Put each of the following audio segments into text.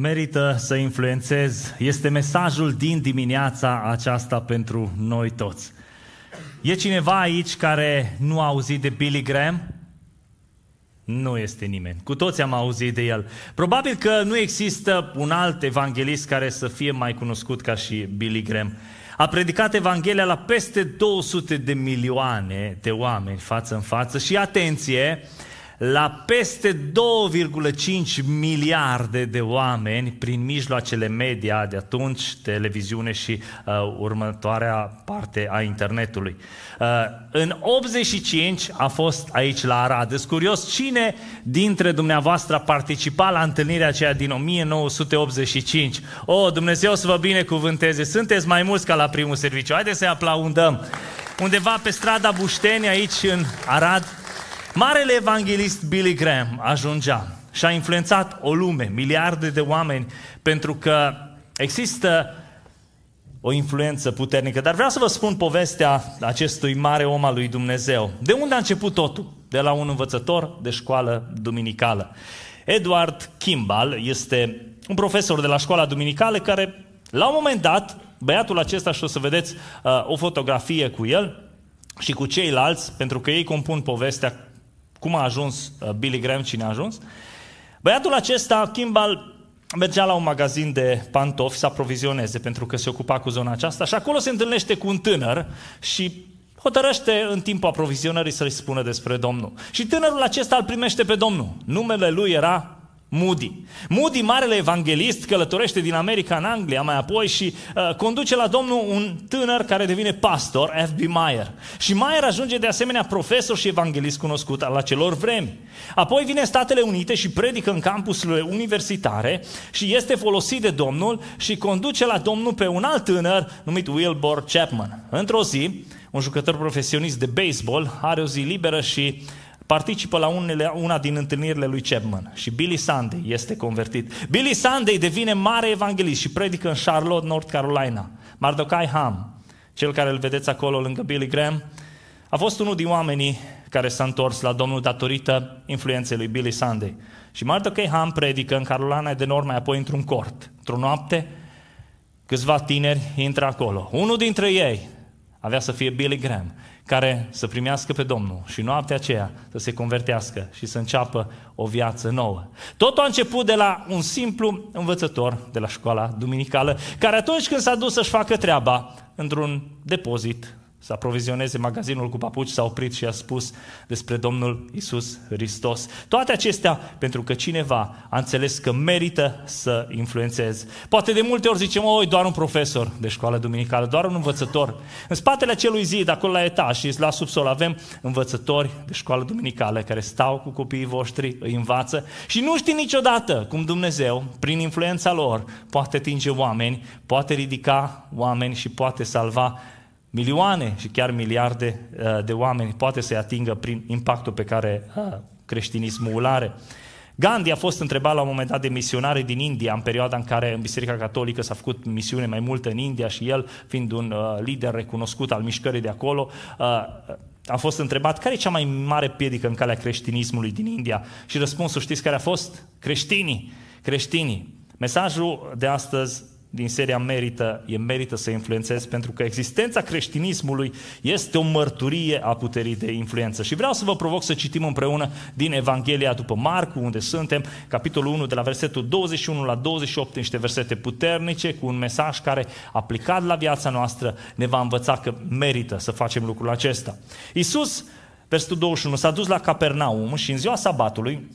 Merită să influențez. Este mesajul din dimineața aceasta pentru noi toți. E cineva aici care nu a auzit de Billy Graham? Nu este nimeni. Cu toți am auzit de el. Probabil că nu există un alt evanghelist care să fie mai cunoscut ca și Billy Graham. A predicat Evanghelia la peste 200 de milioane de oameni față în față și atenție, la peste 2,5 miliarde de oameni prin mijloacele media de atunci, televiziune și uh, următoarea parte a internetului. Uh, în 85 a fost aici la Arad. Sunt curios cine dintre dumneavoastră a participat la întâlnirea aceea din 1985. O, oh, Dumnezeu să vă binecuvânteze! Sunteți mai mulți ca la primul serviciu. Haideți să-i aplaudăm! Undeva pe strada Bușteni, aici în Arad, Marele evanghelist Billy Graham ajungea și a influențat o lume, miliarde de oameni, pentru că există o influență puternică. Dar vreau să vă spun povestea acestui mare om al lui Dumnezeu. De unde a început totul? De la un învățător de școală duminicală. Edward Kimball este un profesor de la școala duminicală care, la un moment dat, băiatul acesta, și o să vedeți uh, o fotografie cu el și cu ceilalți, pentru că ei compun povestea cum a ajuns uh, Billy Graham, cine a ajuns? Băiatul acesta, Kimball, mergea la un magazin de pantofi să aprovizioneze pentru că se ocupa cu zona aceasta și acolo se întâlnește cu un tânăr și hotărăște în timpul aprovizionării să-i spună despre Domnul. Și tânărul acesta îl primește pe Domnul. Numele lui era Moody. Moody, marele evanghelist, călătorește din America în Anglia mai apoi și uh, conduce la Domnul un tânăr care devine pastor, F.B. Meyer. Și Meyer ajunge de asemenea profesor și evanghelist cunoscut al acelor vremi. Apoi vine în Statele Unite și predică în campusurile universitare și este folosit de Domnul și conduce la Domnul pe un alt tânăr numit Wilbur Chapman. Într-o zi, un jucător profesionist de baseball are o zi liberă și participă la unele, una din întâlnirile lui Chapman și Billy Sunday este convertit. Billy Sunday devine mare evanghelist și predică în Charlotte, North Carolina. Mardochai Ham, cel care îl vedeți acolo lângă Billy Graham, a fost unul din oamenii care s-a întors la Domnul datorită influenței lui Billy Sunday. Și Mardochai Ham predică în Carolina de Nord, mai apoi într-un cort. Într-o noapte, câțiva tineri intră acolo. Unul dintre ei avea să fie Billy Graham care să primească pe Domnul și noaptea aceea să se convertească și să înceapă o viață nouă. Totul a început de la un simplu învățător de la școala duminicală, care atunci când s-a dus să-și facă treaba într-un depozit să aprovizioneze magazinul cu papuci, s-a oprit și a spus despre Domnul Isus Hristos. Toate acestea pentru că cineva a înțeles că merită să influențeze. Poate de multe ori zicem, oi, doar un profesor de școală duminicală, doar un învățător. În spatele acelui zid, acolo la etaj și la subsol, avem învățători de școală duminicală care stau cu copiii voștri, îi învață și nu știi niciodată cum Dumnezeu, prin influența lor, poate atinge oameni, poate ridica oameni și poate salva milioane și chiar miliarde uh, de oameni poate să-i atingă prin impactul pe care uh, creștinismul îl are. Gandhi a fost întrebat la un moment dat de misionare din India, în perioada în care în Biserica Catolică s-a făcut misiune mai multă în India și el, fiind un uh, lider recunoscut al mișcării de acolo, uh, a fost întrebat care e cea mai mare piedică în calea creștinismului din India și răspunsul știți care a fost? Creștinii. Creștinii. Mesajul de astăzi din seria Merită, e merită să influențezi, pentru că existența creștinismului este o mărturie a puterii de influență. Și vreau să vă provoc să citim împreună din Evanghelia după Marcu, unde suntem, capitolul 1, de la versetul 21 la 28, niște versete puternice, cu un mesaj care, aplicat la viața noastră, ne va învăța că merită să facem lucrul acesta. Iisus, versetul 21, s-a dus la Capernaum și în ziua sabatului,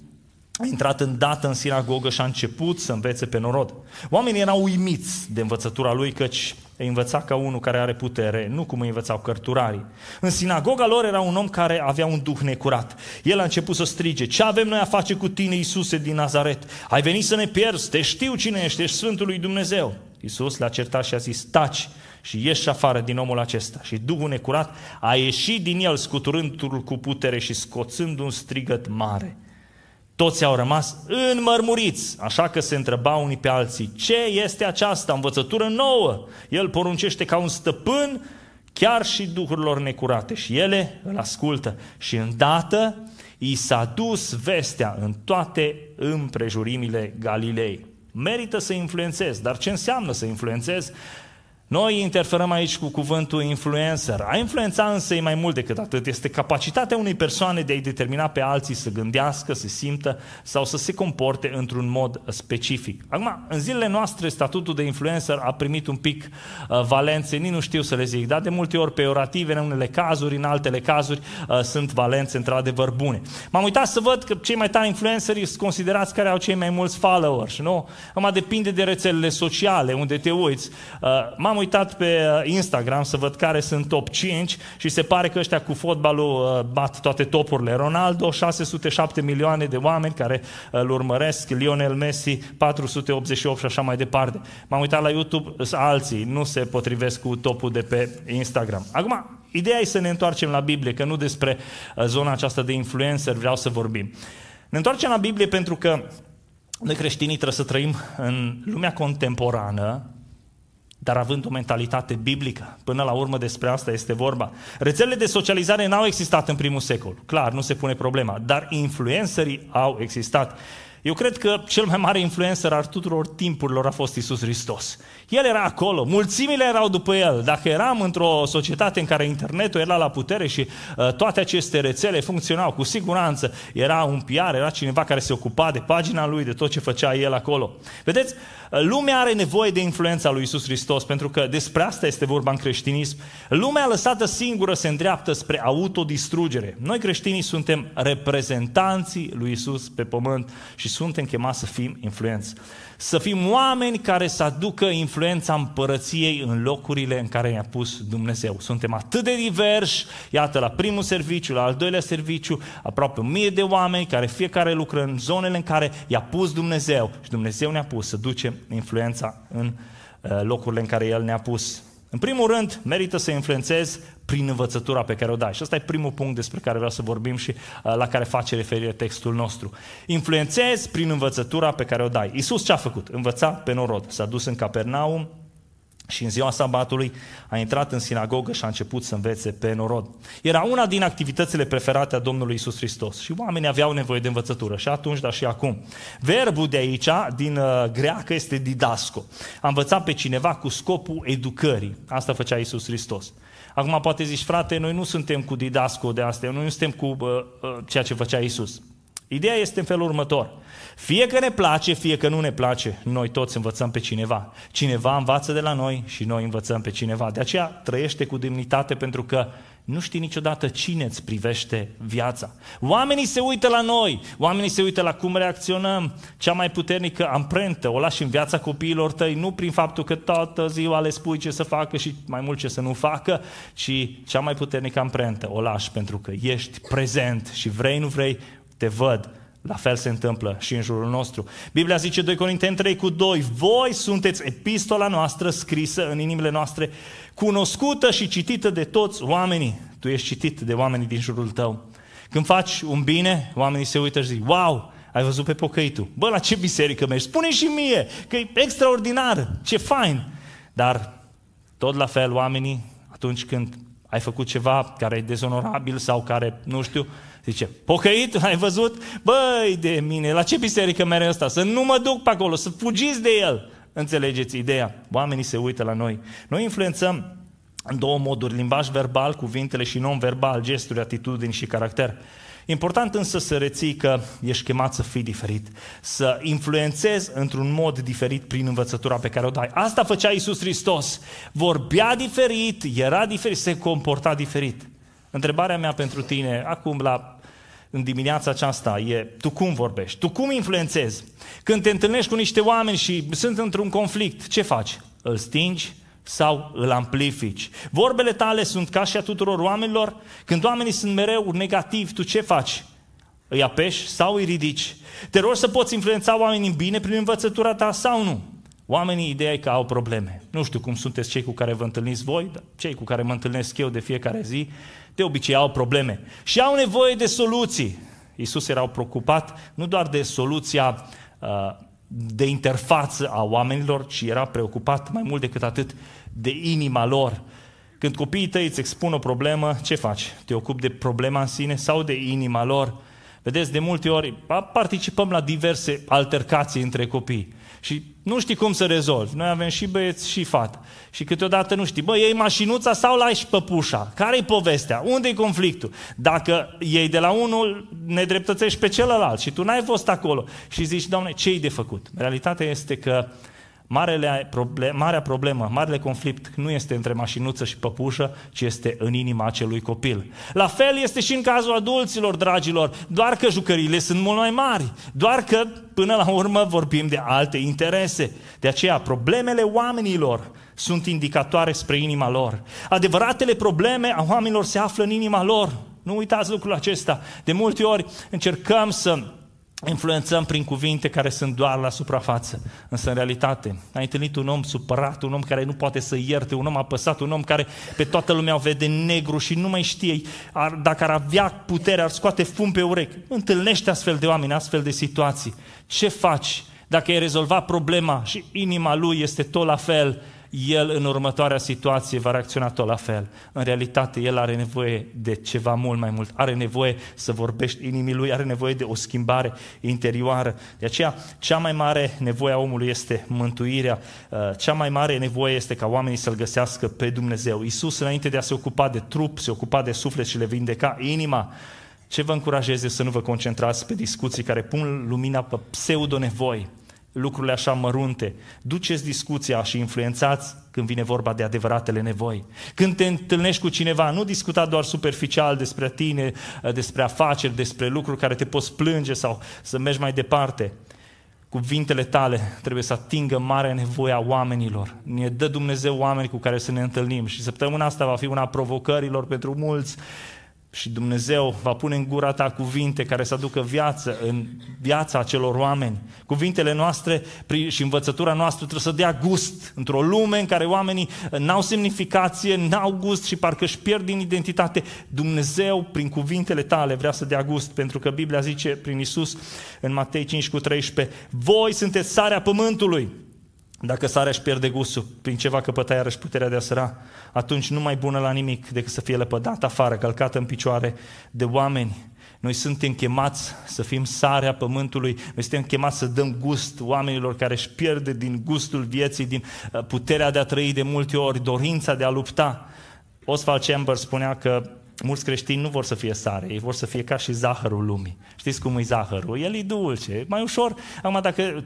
a intrat îndată în sinagogă și a început să învețe pe norod. Oamenii erau uimiți de învățătura lui, căci îi învăța ca unul care are putere, nu cum îi învățau cărturarii. În sinagoga lor era un om care avea un duh necurat. El a început să strige, ce avem noi a face cu tine, Iisuse din Nazaret? Ai venit să ne pierzi, te știu cine ești, ești Sfântul lui Dumnezeu. Iisus l-a certat și a zis, taci și ieși afară din omul acesta. Și Duhul necurat a ieșit din el, scuturându-l cu putere și scoțând un strigăt mare. Toți au rămas înmărmuriți, așa că se întrebau unii pe alții, ce este aceasta învățătură nouă? El poruncește ca un stăpân chiar și duhurilor necurate și ele îl ascultă. Și îndată i s-a dus vestea în toate împrejurimile Galilei. Merită să influențezi, dar ce înseamnă să influențezi? Noi interferăm aici cu cuvântul influencer. A influența însă e mai mult decât atât. Este capacitatea unei persoane de a-i determina pe alții să gândească, să simtă sau să se comporte într-un mod specific. Acum, în zilele noastre, statutul de influencer a primit un pic uh, valențe, nici nu știu să le zic, dar de multe ori peorative, în unele cazuri, în altele cazuri, uh, sunt valențe într-adevăr bune. M-am uitat să văd că cei mai tari influenceri sunt considerați care au cei mai mulți followers, nu? Acum depinde de rețelele sociale, unde te uiți. Uh, m-am uitat pe uh, Instagram să văd care sunt top 5 și se pare că ăștia cu fotbalul uh, bat toate topurile. Ronaldo, 607 milioane de oameni care uh, îl urmăresc, Lionel Messi, 488 și așa mai departe. M-am uitat la YouTube, alții nu se potrivesc cu topul de pe Instagram. Acum, ideea e să ne întoarcem la Biblie, că nu despre zona aceasta de influencer vreau să vorbim. Ne întoarcem la Biblie pentru că noi creștinii trebuie să trăim în lumea contemporană, dar având o mentalitate biblică. Până la urmă despre asta este vorba. Rețelele de socializare n-au existat în primul secol. Clar, nu se pune problema. Dar influencerii au existat. Eu cred că cel mai mare influencer al tuturor timpurilor a fost Isus Hristos. El era acolo, mulțimile erau după el. Dacă eram într-o societate în care internetul era la putere și uh, toate aceste rețele funcționau, cu siguranță era un PR, era cineva care se ocupa de pagina lui, de tot ce făcea el acolo. Vedeți, uh, lumea are nevoie de influența lui Isus Hristos, pentru că despre asta este vorba în creștinism. Lumea lăsată singură se îndreaptă spre autodistrugere. Noi creștinii suntem reprezentanții lui Isus pe pământ și suntem chemați să fim influenți. Să fim oameni care să aducă influența împărăției în locurile în care ne-a pus Dumnezeu. Suntem atât de diversi, iată, la primul serviciu, la al doilea serviciu, aproape o mie de oameni care fiecare lucră în zonele în care i-a pus Dumnezeu și Dumnezeu ne-a pus să ducem influența în uh, locurile în care El ne-a pus. În primul rând, merită să influențezi prin învățătura pe care o dai. Și ăsta e primul punct despre care vreau să vorbim și uh, la care face referire textul nostru. Influențezi prin învățătura pe care o dai. Iisus ce a făcut? Învăța pe norod. S-a dus în Capernaum, și în ziua sabatului a intrat în sinagogă și a început să învețe pe norod. Era una din activitățile preferate a Domnului Isus Hristos și oamenii aveau nevoie de învățătură și atunci, dar și acum. Verbul de aici, din uh, greacă, este didasco. A învățat pe cineva cu scopul educării. Asta făcea Isus Hristos. Acum poate zici, frate, noi nu suntem cu didasco de astea, noi nu suntem cu uh, uh, ceea ce făcea Isus. Ideea este în felul următor. Fie că ne place, fie că nu ne place, noi toți învățăm pe cineva. Cineva învață de la noi și noi învățăm pe cineva. De aceea trăiește cu demnitate pentru că nu știi niciodată cine îți privește viața. Oamenii se uită la noi, oamenii se uită la cum reacționăm. Cea mai puternică amprentă o lași în viața copiilor tăi, nu prin faptul că toată ziua le spui ce să facă și mai mult ce să nu facă, ci cea mai puternică amprentă o lași pentru că ești prezent și vrei, nu vrei, te văd. La fel se întâmplă și în jurul nostru. Biblia zice 2 Corinteni 3 cu 2, voi sunteți epistola noastră scrisă în inimile noastre, cunoscută și citită de toți oamenii. Tu ești citit de oamenii din jurul tău. Când faci un bine, oamenii se uită și zic, wow, ai văzut pe pocăitul. Bă, la ce biserică mergi? Spune și mie că e extraordinar, ce fain. Dar tot la fel oamenii, atunci când ai făcut ceva care e dezonorabil sau care, nu știu, Zice, pocăit, ai văzut? Băi de mine, la ce biserică merge ăsta? Să nu mă duc pe acolo, să fugiți de el. Înțelegeți ideea? Oamenii se uită la noi. Noi influențăm în două moduri, limbaj verbal, cuvintele și non-verbal, gesturi, atitudini și caracter. Important însă să reții că ești chemat să fii diferit, să influențezi într-un mod diferit prin învățătura pe care o dai. Asta făcea Iisus Hristos. Vorbea diferit, era diferit, se comporta diferit. Întrebarea mea pentru tine, acum la în dimineața aceasta e tu cum vorbești, tu cum influențezi. Când te întâlnești cu niște oameni și sunt într-un conflict, ce faci? Îl stingi sau îl amplifici? Vorbele tale sunt ca și a tuturor oamenilor? Când oamenii sunt mereu negativi, tu ce faci? Îi apeși sau îi ridici? Te rog să poți influența oamenii în bine prin învățătura ta sau nu? Oamenii, ideea e că au probleme. Nu știu cum sunteți cei cu care vă întâlniți voi, dar cei cu care mă întâlnesc eu de fiecare zi, de obicei au probleme. Și au nevoie de soluții. Iisus era preocupat nu doar de soluția uh, de interfață a oamenilor, ci era preocupat mai mult decât atât de inima lor. Când copiii tăi îți expun o problemă, ce faci? Te ocupi de problema în sine sau de inima lor? Vedeți, de multe ori participăm la diverse altercații între copii și nu știi cum să rezolvi. Noi avem și băieți și fată. Și câteodată nu știi, bă, iei mașinuța sau lași păpușa? Care-i povestea? Unde-i conflictul? Dacă iei de la unul, ne dreptățești pe celălalt și tu n-ai fost acolo și zici, doamne, ce-i de făcut? Realitatea este că Marele problem, marea problemă, marele conflict nu este între mașinuță și păpușă, ci este în inima acelui copil. La fel este și în cazul adulților, dragilor, doar că jucăriile sunt mult mai mari, doar că până la urmă vorbim de alte interese. De aceea, problemele oamenilor sunt indicatoare spre inima lor. Adevăratele probleme a oamenilor se află în inima lor. Nu uitați lucrul acesta. De multe ori încercăm să influențăm prin cuvinte care sunt doar la suprafață. Însă, în realitate, ai întâlnit un om supărat, un om care nu poate să ierte, un om apăsat, un om care pe toată lumea o vede negru și nu mai știe ar, dacă ar avea putere, ar scoate fum pe urechi. Întâlnește astfel de oameni, astfel de situații. Ce faci dacă ai rezolvat problema și inima lui este tot la fel, el în următoarea situație va reacționa tot la fel. În realitate, el are nevoie de ceva mult mai mult. Are nevoie să vorbești inimii lui, are nevoie de o schimbare interioară. De aceea, cea mai mare nevoie a omului este mântuirea. Uh, cea mai mare nevoie este ca oamenii să-L găsească pe Dumnezeu. Iisus, înainte de a se ocupa de trup, se ocupa de suflet și le vindeca inima. Ce vă încurajeze să nu vă concentrați pe discuții care pun lumina pe pseudo-nevoi, lucrurile așa mărunte. Duceți discuția și influențați când vine vorba de adevăratele nevoi. Când te întâlnești cu cineva, nu discuta doar superficial despre tine, despre afaceri, despre lucruri care te poți plânge sau să mergi mai departe. Cuvintele tale trebuie să atingă marea nevoie a oamenilor. Ne dă Dumnezeu oameni cu care să ne întâlnim și săptămâna asta va fi una a provocărilor pentru mulți și Dumnezeu va pune în gura ta cuvinte care să aducă viață în viața acelor oameni. Cuvintele noastre și învățătura noastră trebuie să dea gust într-o lume în care oamenii n-au semnificație, n-au gust și parcă își pierd din identitate. Dumnezeu, prin cuvintele tale, vrea să dea gust, pentru că Biblia zice prin Isus în Matei 5 cu 13, voi sunteți sarea pământului. Dacă sarea își pierde gustul prin ceva căpăta iarăși puterea de a săra, atunci nu mai bună la nimic decât să fie lepădată afară, călcată în picioare de oameni. Noi suntem chemați să fim sarea pământului, noi suntem chemați să dăm gust oamenilor care își pierde din gustul vieții, din uh, puterea de a trăi de multe ori, dorința de a lupta. Oswald Chambers spunea că Mulți creștini nu vor să fie sare, ei vor să fie ca și zahărul lumii. Știți cum e zahărul? El e dulce, mai ușor. Acum dacă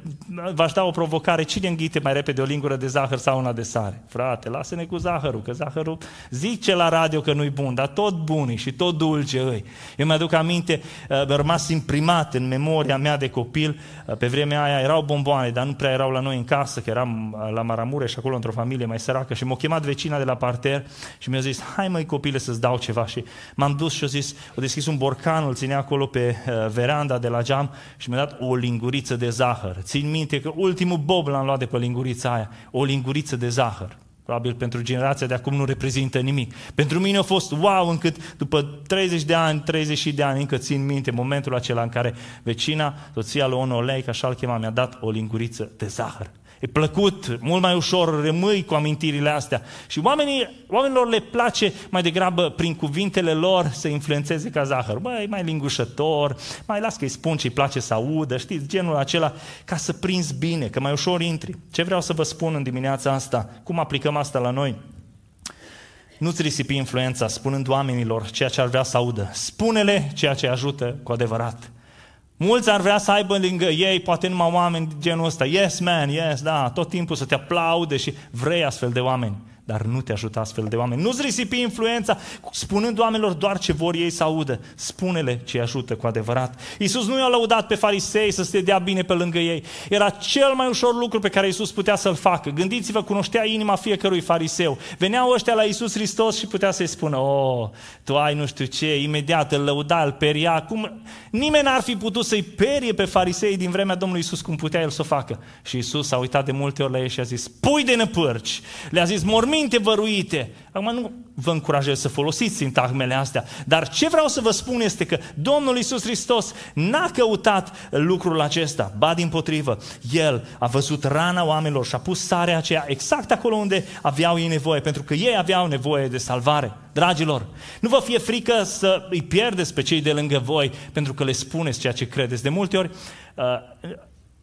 v-aș da o provocare, cine înghite mai repede o lingură de zahăr sau una de sare? Frate, lasă-ne cu zahărul, că zahărul zice la radio că nu-i bun, dar tot bun și tot dulce îi. Eu mi-aduc aminte, uh, mi-a rămas imprimat în memoria mea de copil, uh, pe vremea aia erau bomboane, dar nu prea erau la noi în casă, că eram uh, la Maramureș, acolo într-o familie mai săracă și m-a chemat vecina de la parter și mi-a zis, hai măi copile să-ți dau ceva și m-am dus și a zis, o deschis un borcan, îl ținea acolo pe uh, veranda de la geam și mi-a dat o linguriță de zahăr. Țin minte că ultimul bob l-am luat de pe lingurița aia, o linguriță de zahăr. Probabil pentru generația de acum nu reprezintă nimic. Pentru mine a fost wow, încât după 30 de ani, 30 de ani, încă țin minte momentul acela în care vecina, soția lui Onolei, ca așa-l chema, mi-a dat o linguriță de zahăr. E plăcut, mult mai ușor rămâi cu amintirile astea. Și oamenii, oamenilor le place mai degrabă prin cuvintele lor să influențeze ca zahăr. Băi, e mai lingușător, mai las că-i spun ce-i place să audă, știți, genul acela, ca să prinzi bine, că mai ușor intri. Ce vreau să vă spun în dimineața asta? Cum aplicăm asta la noi? Nu-ți risipi influența spunând oamenilor ceea ce ar vrea să audă. Spune-le ceea ce ajută cu adevărat. Mulți ar vrea să aibă lângă ei, poate numai oameni genul ăsta. Yes, man, yes, da, tot timpul să te aplaude și vrei astfel de oameni dar nu te ajută astfel de oameni. Nu-ți risipi influența spunând oamenilor doar ce vor ei să audă. Spune-le ce ajută cu adevărat. Iisus nu i-a lăudat pe farisei să se dea bine pe lângă ei. Era cel mai ușor lucru pe care Iisus putea să-l facă. Gândiți-vă, cunoștea inima fiecărui fariseu. Veneau ăștia la Iisus Hristos și putea să-i spună, oh, tu ai nu știu ce, imediat îl lăuda, îl peria. Cum... Nimeni n-ar fi putut să-i perie pe farisei din vremea Domnului Iisus cum putea el să o facă. Și Iisus a uitat de multe ori la ei și a zis, pui de năpârci. Le-a zis, mormi cuvinte văruite. Acum nu vă încurajez să folosiți sintagmele astea, dar ce vreau să vă spun este că Domnul Isus Hristos n-a căutat lucrul acesta, ba din potrivă, El a văzut rana oamenilor și a pus sarea aceea exact acolo unde aveau ei nevoie, pentru că ei aveau nevoie de salvare. Dragilor, nu vă fie frică să îi pierdeți pe cei de lângă voi pentru că le spuneți ceea ce credeți. De multe ori uh,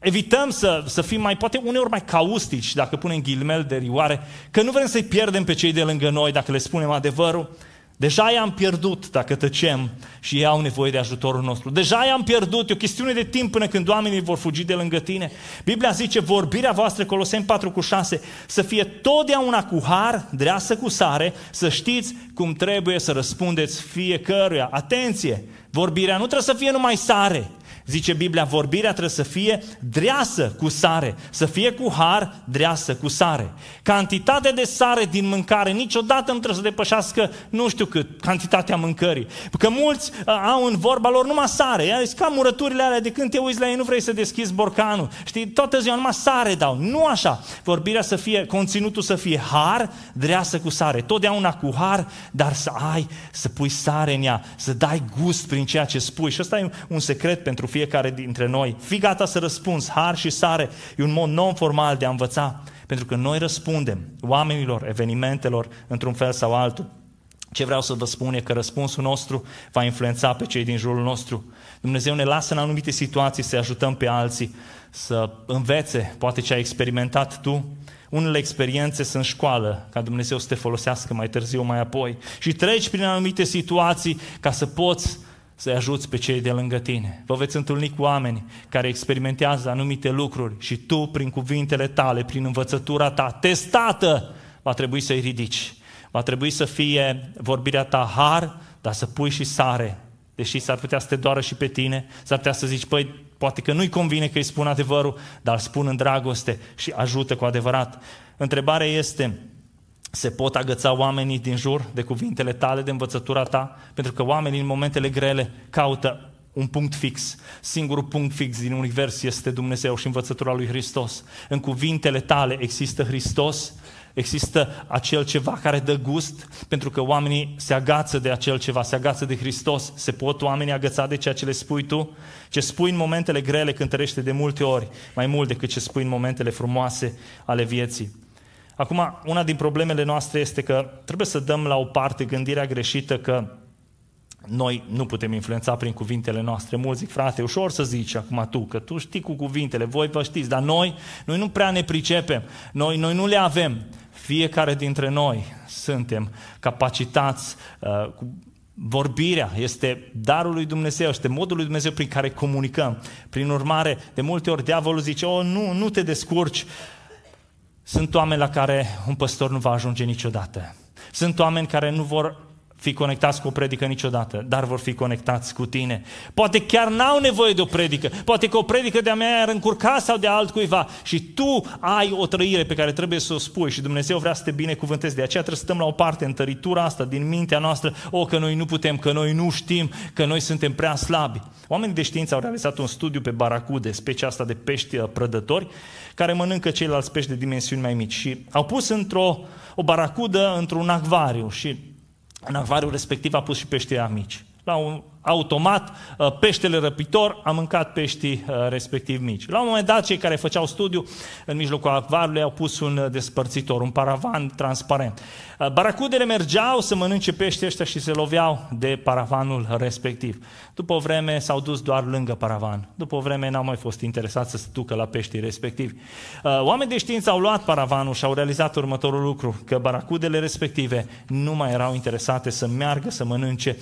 evităm să, să fim mai, poate uneori mai caustici, dacă punem ghilimel de rioare, că nu vrem să-i pierdem pe cei de lângă noi dacă le spunem adevărul. Deja i-am pierdut dacă tăcem și ei au nevoie de ajutorul nostru. Deja i-am pierdut, e o chestiune de timp până când oamenii vor fugi de lângă tine. Biblia zice, vorbirea voastră, Coloseni 4 cu 6, să fie totdeauna cu har, dreasă cu sare, să știți cum trebuie să răspundeți fiecăruia. Atenție! Vorbirea nu trebuie să fie numai sare, Zice Biblia, vorbirea trebuie să fie dreasă cu sare, să fie cu har, dreasă cu sare. Cantitatea de sare din mâncare niciodată nu trebuie să depășească, nu știu cât, cantitatea mâncării. Că mulți uh, au în vorba lor numai sare. Ea ca murăturile alea, de când te uiți la ei, nu vrei să deschizi borcanul. Știi, toată ziua numai sare dau. Nu așa. Vorbirea să fie, conținutul să fie har, dreasă cu sare. Totdeauna cu har, dar să ai, să pui sare în ea, să dai gust prin ceea ce spui. Și ăsta e un secret pentru fiecare dintre noi. Fii gata să răspunzi, har și sare. E un mod non-formal de a învăța. Pentru că noi răspundem oamenilor, evenimentelor, într-un fel sau altul. Ce vreau să vă spun e că răspunsul nostru va influența pe cei din jurul nostru. Dumnezeu ne lasă în anumite situații să ajutăm pe alții, să învețe poate ce ai experimentat tu. Unele experiențe sunt școală, ca Dumnezeu să te folosească mai târziu, mai apoi. Și treci prin anumite situații ca să poți să-i ajuți pe cei de lângă tine. Vă veți întâlni cu oameni care experimentează anumite lucruri și tu, prin cuvintele tale, prin învățătura ta, testată, va trebui să-i ridici. Va trebui să fie vorbirea ta har, dar să pui și sare. Deși s-ar putea să te doară și pe tine, s-ar putea să zici, păi, poate că nu-i convine că îi spun adevărul, dar îl spun în dragoste și ajută cu adevărat. Întrebarea este, se pot agăța oamenii din jur de cuvintele tale, de învățătura ta, pentru că oamenii în momentele grele caută un punct fix. Singurul punct fix din univers este Dumnezeu și învățătura lui Hristos. În cuvintele tale există Hristos, există acel ceva care dă gust, pentru că oamenii se agață de acel ceva, se agață de Hristos. Se pot oamenii agăța de ceea ce le spui tu? Ce spui în momentele grele cântărește de multe ori, mai mult decât ce spui în momentele frumoase ale vieții. Acum, una din problemele noastre este că trebuie să dăm la o parte gândirea greșită că noi nu putem influența prin cuvintele noastre. Mulți zic, frate, ușor să zici acum tu, că tu știi cu cuvintele, voi vă știți, dar noi, noi nu prea ne pricepem, noi, noi nu le avem. Fiecare dintre noi suntem capacitați uh, cu Vorbirea este darul lui Dumnezeu, este modul lui Dumnezeu prin care comunicăm. Prin urmare, de multe ori diavolul zice, oh, nu, nu te descurci, sunt oameni la care un păstor nu va ajunge niciodată. Sunt oameni care nu vor fi conectați cu o predică niciodată, dar vor fi conectați cu tine. Poate chiar n-au nevoie de o predică, poate că o predică de-a mea ar încurca sau de altcuiva și tu ai o trăire pe care trebuie să o spui și Dumnezeu vrea să te binecuvântezi. De aceea trebuie să stăm la o parte în tăritura asta din mintea noastră, o, că noi nu putem, că noi nu știm, că noi suntem prea slabi. Oamenii de știință au realizat un studiu pe baracude, specia asta de pești uh, prădători, care mănâncă ceilalți pești de dimensiuni mai mici și au pus într-o o baracudă într-un acvariu și în acvariul respectiv a pus și pești mici. La un automat, uh, peștele răpitor a mâncat peștii uh, respectiv mici. La un moment dat, cei care făceau studiu în mijlocul acvarului au pus un uh, despărțitor, un paravan transparent. Baracudele mergeau să mănânce peștii ăștia și se loveau de paravanul respectiv. După o vreme s-au dus doar lângă paravan. După o vreme n-au mai fost interesați să se ducă la peștii respectivi. Oamenii de știință au luat paravanul și au realizat următorul lucru, că baracudele respective nu mai erau interesate să meargă să mănânce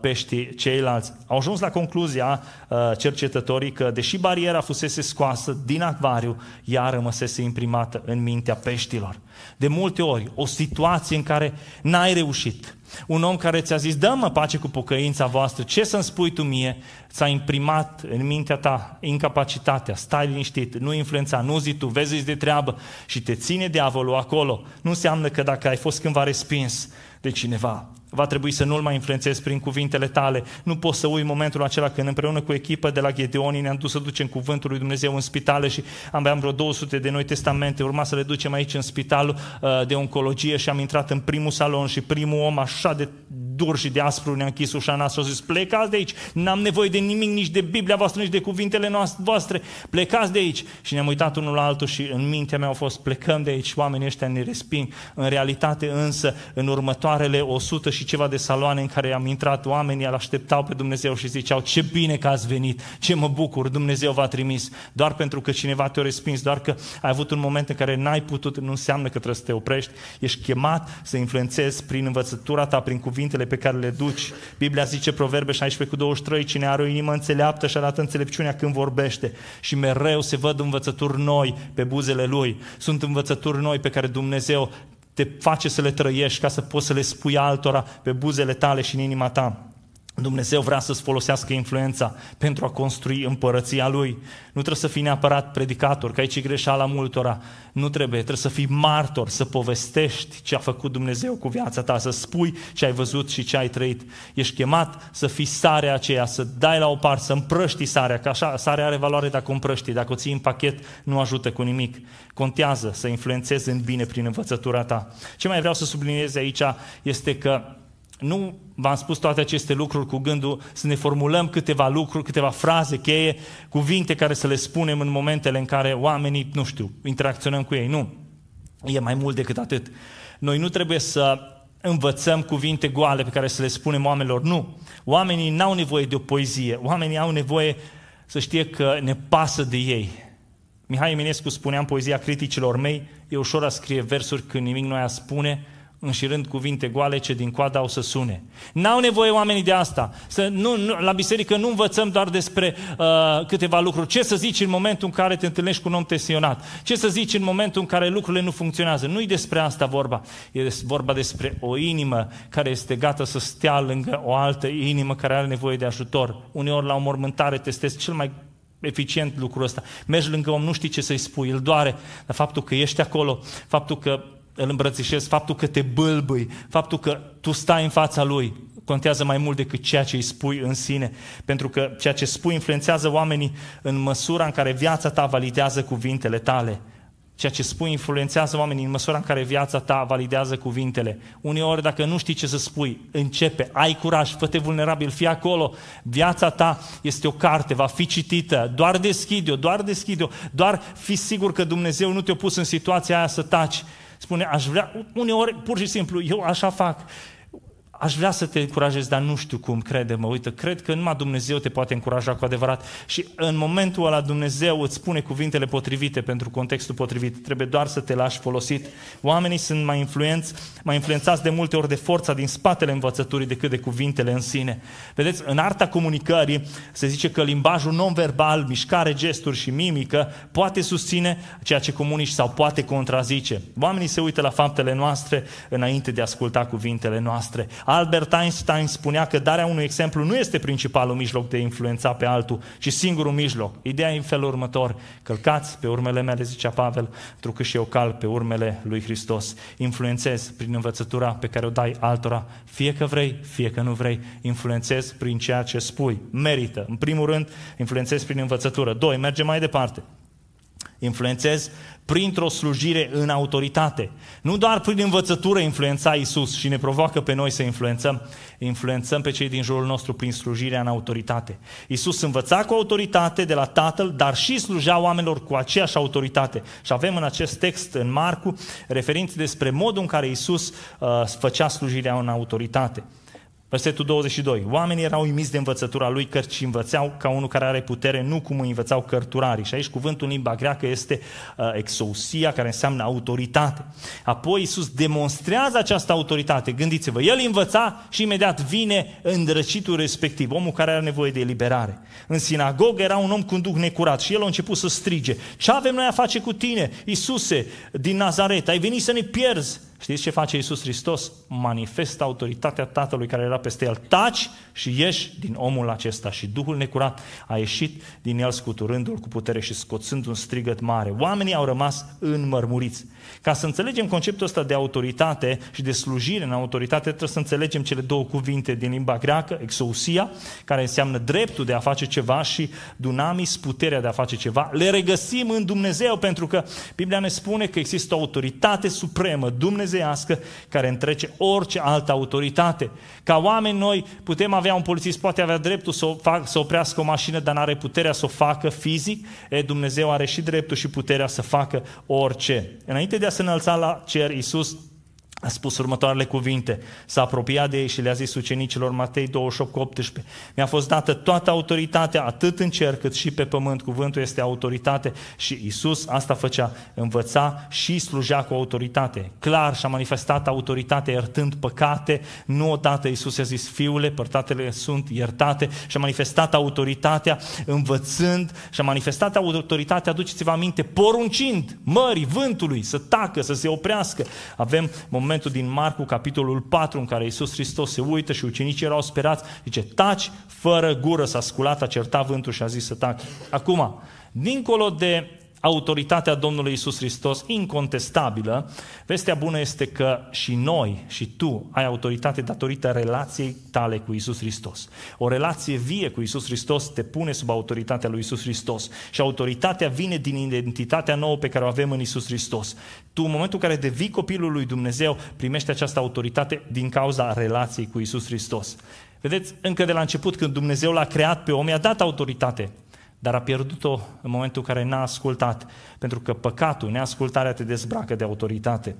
peștii ce ceilalți. Au ajuns la concluzia uh, cercetătorii că, deși bariera fusese scoasă din acvariu, ea rămăsese imprimată în mintea peștilor. De multe ori, o situație în care n-ai reușit, un om care ți-a zis, dă-mă pace cu pocăința voastră, ce să-mi spui tu mie, ți-a imprimat în mintea ta incapacitatea, stai liniștit, nu influența, nu zi tu, vezi de treabă și te ține diavolul acolo. Nu înseamnă că dacă ai fost cândva respins, de cineva. Va trebui să nu-l mai influențezi prin cuvintele tale. Nu poți să ui momentul acela când împreună cu echipa de la Gedeoni ne-am dus să ducem cuvântul lui Dumnezeu în spitale și aveam vreo 200 de noi testamente, urma să le ducem aici în spitalul uh, de oncologie și am intrat în primul salon și primul om așa de dur și de aspru ne-a închis ușa noastră și a zis, plecați de aici, n-am nevoie de nimic, nici de Biblia voastră, nici de cuvintele voastre, plecați de aici. Și ne-am uitat unul la altul și în mintea mea au fost, plecăm de aici, oamenii ăștia ne resping. În realitate însă, în următoarele 100 și ceva de saloane în care am intrat, oamenii îl așteptau pe Dumnezeu și ziceau, ce bine că ați venit, ce mă bucur, Dumnezeu v-a trimis, doar pentru că cineva te-a respins, doar că ai avut un moment în care n-ai putut, nu înseamnă că trebuie să te oprești, ești chemat să influențezi prin învățătura ta, prin cuvintele pe care le duci. Biblia zice, Proverbe 16 cu 23, cine are o inimă înțeleaptă și arată înțelepciunea când vorbește și mereu se văd învățături noi pe buzele lui. Sunt învățături noi pe care Dumnezeu te face să le trăiești ca să poți să le spui altora pe buzele tale și în inima ta. Dumnezeu vrea să-ți folosească influența pentru a construi împărăția Lui. Nu trebuie să fii neapărat predicator, că aici e greșeala multora. Nu trebuie, trebuie să fii martor, să povestești ce a făcut Dumnezeu cu viața ta, să spui ce ai văzut și ce ai trăit. Ești chemat să fii sarea aceea, să dai la o parte, să împrăști sarea, că așa sarea are valoare dacă o împrăști, dacă o ții în pachet nu ajută cu nimic. Contează să influențezi în bine prin învățătura ta. Ce mai vreau să subliniez aici este că nu v-am spus toate aceste lucruri cu gândul să ne formulăm câteva lucruri, câteva fraze cheie, cuvinte care să le spunem în momentele în care oamenii, nu știu, interacționăm cu ei. Nu. E mai mult decât atât. Noi nu trebuie să învățăm cuvinte goale pe care să le spunem oamenilor. Nu. Oamenii n-au nevoie de o poezie. Oamenii au nevoie să știe că ne pasă de ei. Mihai Eminescu spunea în poezia criticilor mei, e ușor a scrie versuri când nimic nu a spune, înșirând cuvinte goale ce din coada au să sune. N-au nevoie oamenii de asta. Să nu, nu, la biserică nu învățăm doar despre uh, câteva lucruri. Ce să zici în momentul în care te întâlnești cu un om tensionat? Ce să zici în momentul în care lucrurile nu funcționează? Nu-i despre asta vorba. E vorba despre o inimă care este gata să stea lângă o altă inimă care are nevoie de ajutor. Uneori la o mormântare testezi cel mai eficient lucrul ăsta. Mergi lângă om, nu știi ce să-i spui, îl doare, dar faptul că ești acolo, faptul că îl îmbrățișezi, faptul că te bâlbâi, faptul că tu stai în fața lui, contează mai mult decât ceea ce îi spui în sine. Pentru că ceea ce spui influențează oamenii în măsura în care viața ta validează cuvintele tale. Ceea ce spui influențează oamenii în măsura în care viața ta validează cuvintele. Uneori, dacă nu știi ce să spui, începe, ai curaj, fă-te vulnerabil, fii acolo. Viața ta este o carte, va fi citită. Doar deschide-o, doar deschide-o. Doar fi sigur că Dumnezeu nu te-a pus în situația aia să taci spune, aș vrea, uneori, pur și simplu, eu așa fac aș vrea să te încurajez, dar nu știu cum, crede-mă, uite, cred că numai Dumnezeu te poate încuraja cu adevărat și în momentul ăla Dumnezeu îți spune cuvintele potrivite pentru contextul potrivit, trebuie doar să te lași folosit. Oamenii sunt mai influenți, mai influențați de multe ori de forța din spatele învățăturii decât de cuvintele în sine. Vedeți, în arta comunicării se zice că limbajul non-verbal, mișcare, gesturi și mimică poate susține ceea ce comunici sau poate contrazice. Oamenii se uită la faptele noastre înainte de a asculta cuvintele noastre. Albert Einstein spunea că darea unui exemplu nu este principalul mijloc de a influența pe altul, ci singurul mijloc. Ideea e în felul următor. Călcați pe urmele mele, zicea Pavel, pentru că și eu cal pe urmele lui Hristos. Influențezi prin învățătura pe care o dai altora, fie că vrei, fie că nu vrei. Influențezi prin ceea ce spui. Merită. În primul rând, influențezi prin învățătură. Doi, merge mai departe influențez printr-o slujire în autoritate. Nu doar prin învățătură influența Isus și ne provoacă pe noi să influențăm, influențăm pe cei din jurul nostru prin slujirea în autoritate. Isus învăța cu autoritate de la Tatăl, dar și sluja oamenilor cu aceeași autoritate. Și avem în acest text, în Marcu, referințe despre modul în care Isus uh, făcea slujirea în autoritate. Versetul 22. Oamenii erau uimiți de învățătura lui, cărci învățau ca unul care are putere, nu cum îi învățau cărturarii. Și aici cuvântul în limba greacă este uh, exousia, care înseamnă autoritate. Apoi Iisus demonstrează această autoritate. Gândiți-vă, el învăța și imediat vine îndrăcitul respectiv, omul care are nevoie de eliberare. În sinagogă era un om cu un duh necurat și el a început să strige. Ce avem noi a face cu tine, Iisuse din Nazaret? Ai venit să ne pierzi? Știți ce face Iisus Hristos? Manifestă autoritatea Tatălui care era peste el. Taci și ieși din omul acesta. Și Duhul necurat a ieșit din el scuturându-l cu putere și scoțând un strigăt mare. Oamenii au rămas înmărmuriți. Ca să înțelegem conceptul ăsta de autoritate și de slujire în autoritate, trebuie să înțelegem cele două cuvinte din limba greacă, exousia, care înseamnă dreptul de a face ceva și dunamis, puterea de a face ceva. Le regăsim în Dumnezeu pentru că Biblia ne spune că există o autoritate supremă, dumnezeiască, care întrece orice altă autoritate. Ca oameni noi putem avea un polițist, poate avea dreptul să, o fac, să oprească o mașină, dar nu are puterea să o facă fizic. E, Dumnezeu are și dreptul și puterea să facă orice. Înainte de a se înălța la cer, Iisus a spus următoarele cuvinte, s-a apropiat de ei și le-a zis ucenicilor Matei 28 18, mi-a fost dată toată autoritatea, atât în cer cât și pe pământ, cuvântul este autoritate și Isus asta făcea, învăța și slujea cu autoritate. Clar și-a manifestat autoritatea iertând păcate, nu odată Isus a zis, fiule, părtatele sunt iertate. Și-a manifestat autoritatea învățând și-a manifestat autoritatea, aduceți-vă aminte, poruncind mării, vântului să tacă, să se oprească. Avem momentul momentul din Marcu, capitolul 4, în care Iisus Hristos se uită și ucenicii erau sperați, zice, taci fără gură, s-a sculat, a certat vântul și a zis să taci. Acum, dincolo de autoritatea Domnului Isus Hristos incontestabilă, vestea bună este că și noi și tu ai autoritate datorită relației tale cu Isus Hristos. O relație vie cu Isus Hristos te pune sub autoritatea lui Isus Hristos și autoritatea vine din identitatea nouă pe care o avem în Isus Hristos. Tu, în momentul în care devii copilul lui Dumnezeu, primești această autoritate din cauza relației cu Isus Hristos. Vedeți, încă de la început, când Dumnezeu l-a creat pe om, i-a dat autoritate dar a pierdut-o în momentul în care n-a ascultat, pentru că păcatul, neascultarea te dezbracă de autoritate.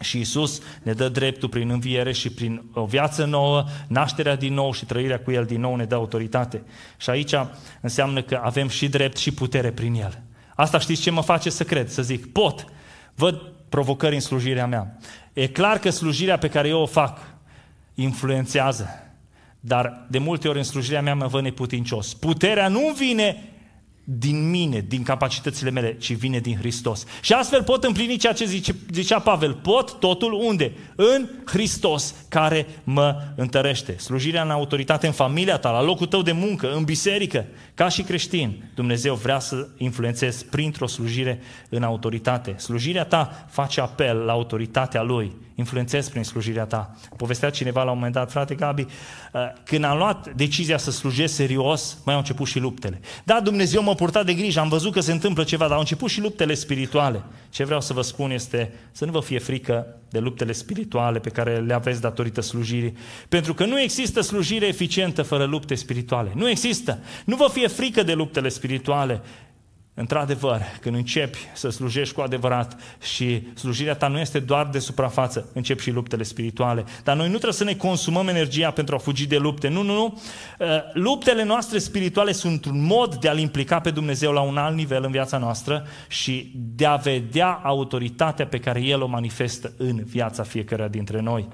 Și Isus ne dă dreptul prin înviere și prin o viață nouă, nașterea din nou și trăirea cu El din nou ne dă autoritate. Și aici înseamnă că avem și drept și putere prin El. Asta știți ce mă face să cred? Să zic, pot, văd provocări în slujirea mea. E clar că slujirea pe care eu o fac influențează dar de multe ori în slujirea mea mă văd neputincios. Puterea nu vine din mine, din capacitățile mele, ci vine din Hristos. Și astfel pot împlini ceea ce zice, zicea Pavel. Pot totul unde? În Hristos care mă întărește. Slujirea în autoritate în familia ta, la locul tău de muncă, în biserică, ca și creștin. Dumnezeu vrea să influențezi printr-o slujire în autoritate. Slujirea ta face apel la autoritatea Lui influențezi prin slujirea ta. Povestea cineva la un moment dat, frate Gabi, uh, când am luat decizia să slujesc serios, mai au început și luptele. Da, Dumnezeu m-a purtat de grijă, am văzut că se întâmplă ceva, dar au început și luptele spirituale. Ce vreau să vă spun este să nu vă fie frică de luptele spirituale pe care le aveți datorită slujirii. Pentru că nu există slujire eficientă fără lupte spirituale. Nu există. Nu vă fie frică de luptele spirituale. Într-adevăr, când începi să slujești cu adevărat și slujirea ta nu este doar de suprafață, încep și luptele spirituale. Dar noi nu trebuie să ne consumăm energia pentru a fugi de lupte. Nu, nu, nu. Uh, luptele noastre spirituale sunt un mod de a-L implica pe Dumnezeu la un alt nivel în viața noastră și de a vedea autoritatea pe care El o manifestă în viața fiecăruia dintre noi.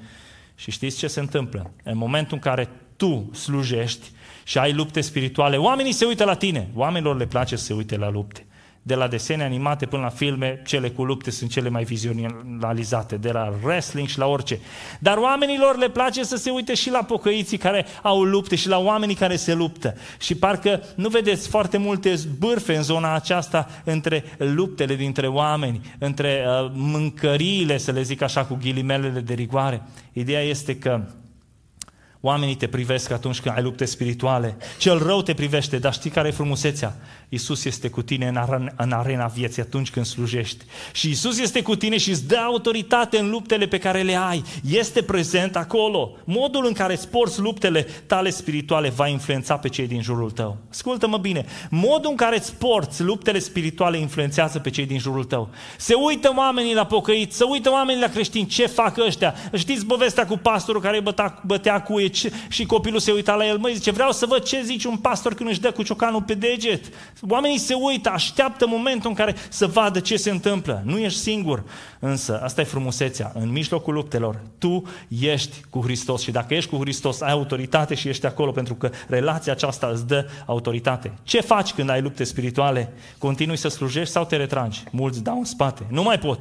Și știți ce se întâmplă? În momentul în care tu slujești, și ai lupte spirituale, oamenii se uită la tine. Oamenilor le place să se uite la lupte. De la desene animate până la filme, cele cu lupte sunt cele mai vizionalizate, de la wrestling și la orice. Dar oamenilor le place să se uite și la pocăiții care au lupte și la oamenii care se luptă. Și parcă nu vedeți foarte multe zbârfe în zona aceasta între luptele dintre oameni, între uh, mâncăriile, să le zic așa, cu ghilimelele de rigoare. Ideea este că Oamenii te privesc atunci când ai lupte spirituale. Cel rău te privește, dar știi care e frumusețea? Isus este cu tine în, arena, în arena vieții atunci când slujești. Și Isus este cu tine și îți dă autoritate în luptele pe care le ai. Este prezent acolo. Modul în care îți porți luptele tale spirituale va influența pe cei din jurul tău. Ascultă-mă bine. Modul în care îți porți luptele spirituale influențează pe cei din jurul tău. Se uită oamenii la pocăit, se uită oamenii la creștini. Ce fac ăștia? Știți povestea cu pastorul care bătea, bătea cuie și copilul se uita la el. Măi, zice, vreau să văd ce zice un pastor când își dă cu ciocanul pe deget. Oamenii se uită, așteaptă momentul în care să vadă ce se întâmplă. Nu ești singur. Însă, asta e frumusețea. În mijlocul luptelor, tu ești cu Hristos și dacă ești cu Hristos, ai autoritate și ești acolo pentru că relația aceasta îți dă autoritate. Ce faci când ai lupte spirituale? Continui să slujești sau te retragi? Mulți dau în spate. Nu mai pot.